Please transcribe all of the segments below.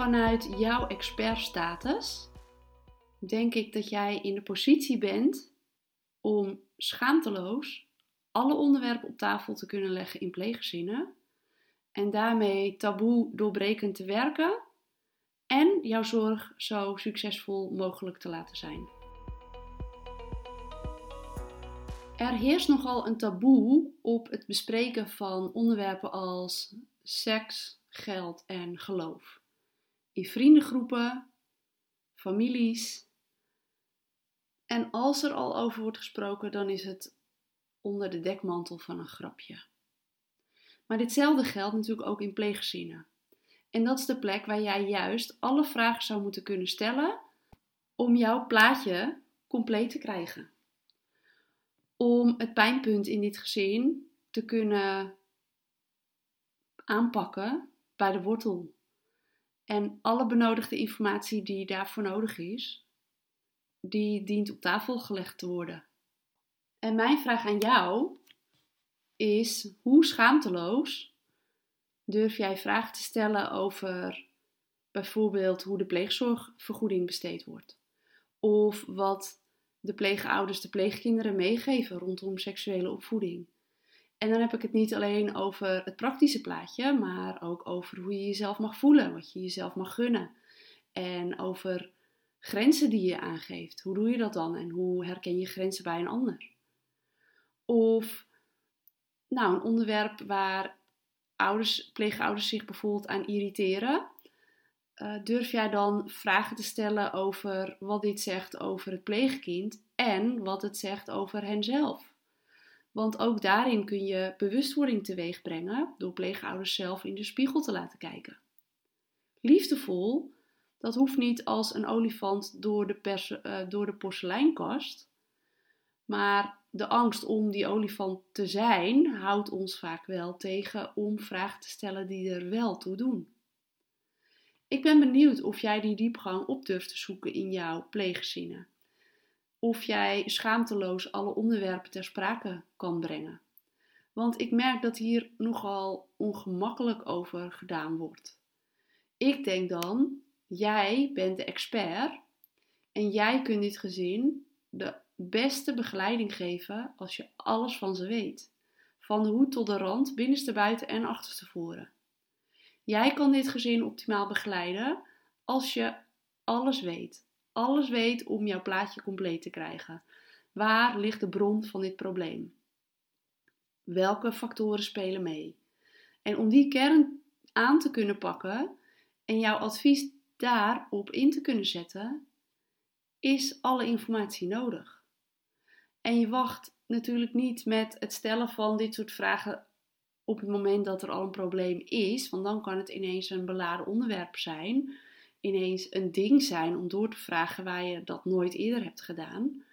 vanuit jouw expertstatus denk ik dat jij in de positie bent om schaamteloos alle onderwerpen op tafel te kunnen leggen in pleeggezinnen en daarmee taboe doorbrekend te werken en jouw zorg zo succesvol mogelijk te laten zijn. Er heerst nogal een taboe op het bespreken van onderwerpen als seks, geld en geloof. Vriendengroepen, families. En als er al over wordt gesproken, dan is het onder de dekmantel van een grapje. Maar ditzelfde geldt natuurlijk ook in pleeggezinnen. En dat is de plek waar jij juist alle vragen zou moeten kunnen stellen om jouw plaatje compleet te krijgen. Om het pijnpunt in dit gezin te kunnen aanpakken bij de wortel. En alle benodigde informatie die daarvoor nodig is, die dient op tafel gelegd te worden. En mijn vraag aan jou is: hoe schaamteloos durf jij vragen te stellen over bijvoorbeeld hoe de pleegzorgvergoeding besteed wordt? Of wat de pleegouders de pleegkinderen meegeven rondom seksuele opvoeding? En dan heb ik het niet alleen over het praktische plaatje, maar ook over hoe je jezelf mag voelen, wat je jezelf mag gunnen. En over grenzen die je aangeeft. Hoe doe je dat dan en hoe herken je grenzen bij een ander? Of nou, een onderwerp waar ouders, pleegouders zich bijvoorbeeld aan irriteren. Uh, durf jij dan vragen te stellen over wat dit zegt over het pleegkind en wat het zegt over henzelf? Want ook daarin kun je bewustwording teweeg brengen door pleegouders zelf in de spiegel te laten kijken. Liefdevol, dat hoeft niet als een olifant door de, uh, door de porseleinkast, maar de angst om die olifant te zijn houdt ons vaak wel tegen om vragen te stellen die er wel toe doen. Ik ben benieuwd of jij die diepgang op durft te zoeken in jouw pleeggezinnen of jij schaamteloos alle onderwerpen ter sprake kan brengen. Want ik merk dat hier nogal ongemakkelijk over gedaan wordt. Ik denk dan, jij bent de expert en jij kunt dit gezin de beste begeleiding geven als je alles van ze weet. Van de hoed tot de rand, binnenste buiten en achterste voren. Jij kan dit gezin optimaal begeleiden als je alles weet alles weet om jouw plaatje compleet te krijgen. Waar ligt de bron van dit probleem? Welke factoren spelen mee? En om die kern aan te kunnen pakken en jouw advies daarop in te kunnen zetten, is alle informatie nodig. En je wacht natuurlijk niet met het stellen van dit soort vragen op het moment dat er al een probleem is, want dan kan het ineens een beladen onderwerp zijn ineens een ding zijn om door te vragen waar je dat nooit eerder hebt gedaan.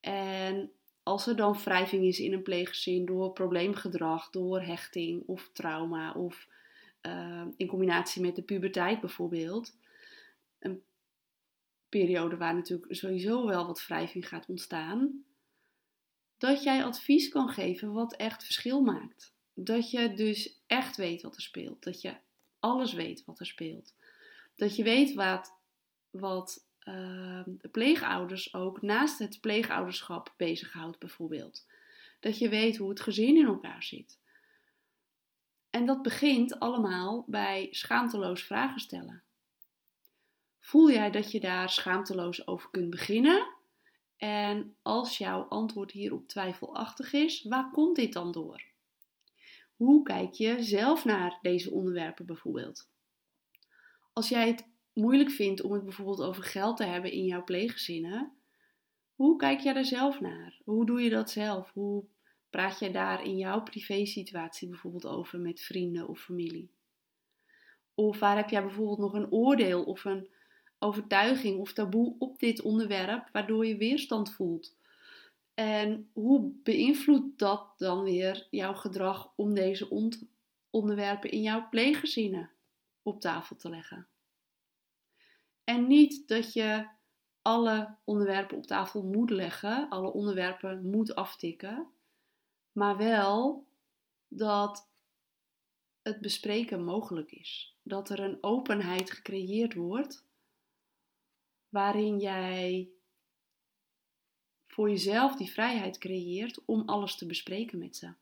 En als er dan wrijving is in een pleeggezin door probleemgedrag, door hechting of trauma of uh, in combinatie met de puberteit bijvoorbeeld, een periode waar natuurlijk sowieso wel wat wrijving gaat ontstaan, dat jij advies kan geven wat echt verschil maakt. Dat je dus echt weet wat er speelt, dat je alles weet wat er speelt. Dat je weet wat, wat uh, pleegouders ook naast het pleegouderschap bezighoudt, bijvoorbeeld. Dat je weet hoe het gezin in elkaar zit. En dat begint allemaal bij schaamteloos vragen stellen. Voel jij dat je daar schaamteloos over kunt beginnen? En als jouw antwoord hierop twijfelachtig is, waar komt dit dan door? Hoe kijk je zelf naar deze onderwerpen bijvoorbeeld? Als jij het moeilijk vindt om het bijvoorbeeld over geld te hebben in jouw pleeggezinnen, hoe kijk jij daar zelf naar? Hoe doe je dat zelf? Hoe praat jij daar in jouw privésituatie bijvoorbeeld over met vrienden of familie? Of waar heb jij bijvoorbeeld nog een oordeel of een overtuiging of taboe op dit onderwerp, waardoor je weerstand voelt? En hoe beïnvloedt dat dan weer jouw gedrag om deze onderwerpen in jouw pleeggezinnen op tafel te leggen. En niet dat je alle onderwerpen op tafel moet leggen, alle onderwerpen moet aftikken, maar wel dat het bespreken mogelijk is. dat er een openheid gecreëerd wordt waarin jij voor jezelf die vrijheid creëert om alles te bespreken met ze.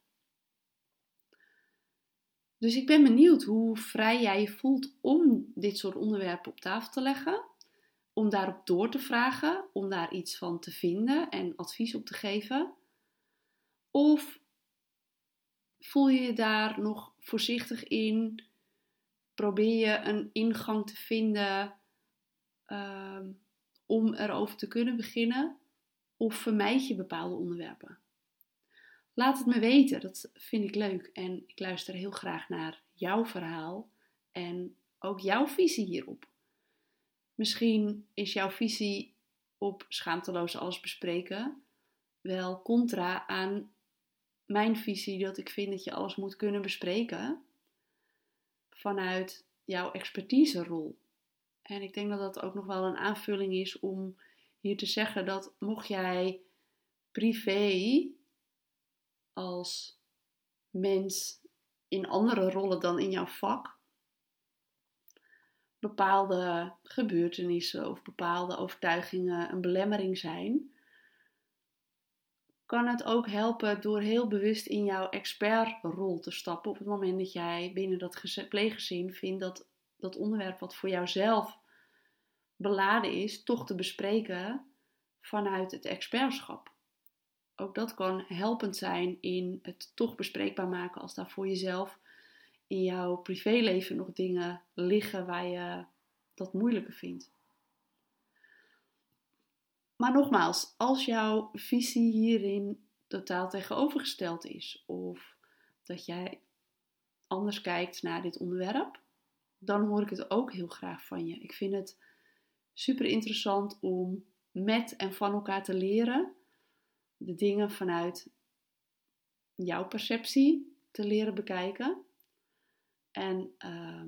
Dus ik ben benieuwd hoe vrij jij je voelt om dit soort onderwerpen op tafel te leggen, om daarop door te vragen, om daar iets van te vinden en advies op te geven. Of voel je je daar nog voorzichtig in? Probeer je een ingang te vinden uh, om erover te kunnen beginnen? Of vermijd je bepaalde onderwerpen? Laat het me weten, dat vind ik leuk. En ik luister heel graag naar jouw verhaal en ook jouw visie hierop. Misschien is jouw visie op schaamteloos alles bespreken wel contra aan mijn visie dat ik vind dat je alles moet kunnen bespreken vanuit jouw expertise rol. En ik denk dat dat ook nog wel een aanvulling is om hier te zeggen dat mocht jij privé als mens in andere rollen dan in jouw vak bepaalde gebeurtenissen of bepaalde overtuigingen een belemmering zijn, kan het ook helpen door heel bewust in jouw expertrol te stappen op het moment dat jij binnen dat pleeggezin vindt dat dat onderwerp wat voor jouzelf beladen is, toch te bespreken vanuit het expertschap. Ook dat kan helpend zijn in het toch bespreekbaar maken als daar voor jezelf in jouw privéleven nog dingen liggen waar je dat moeilijker vindt. Maar nogmaals, als jouw visie hierin totaal tegenovergesteld is, of dat jij anders kijkt naar dit onderwerp, dan hoor ik het ook heel graag van je. Ik vind het super interessant om met en van elkaar te leren, de dingen vanuit jouw perceptie te leren bekijken. En uh,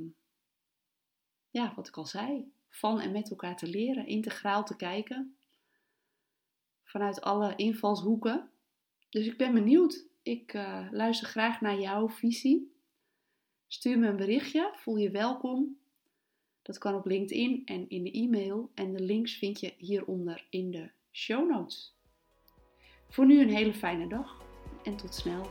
ja, wat ik al zei, van en met elkaar te leren, integraal te kijken, vanuit alle invalshoeken. Dus ik ben benieuwd. Ik uh, luister graag naar jouw visie. Stuur me een berichtje, voel je welkom. Dat kan op LinkedIn en in de e-mail. En de links vind je hieronder in de show notes. Voor nu een hele fijne dag en tot snel.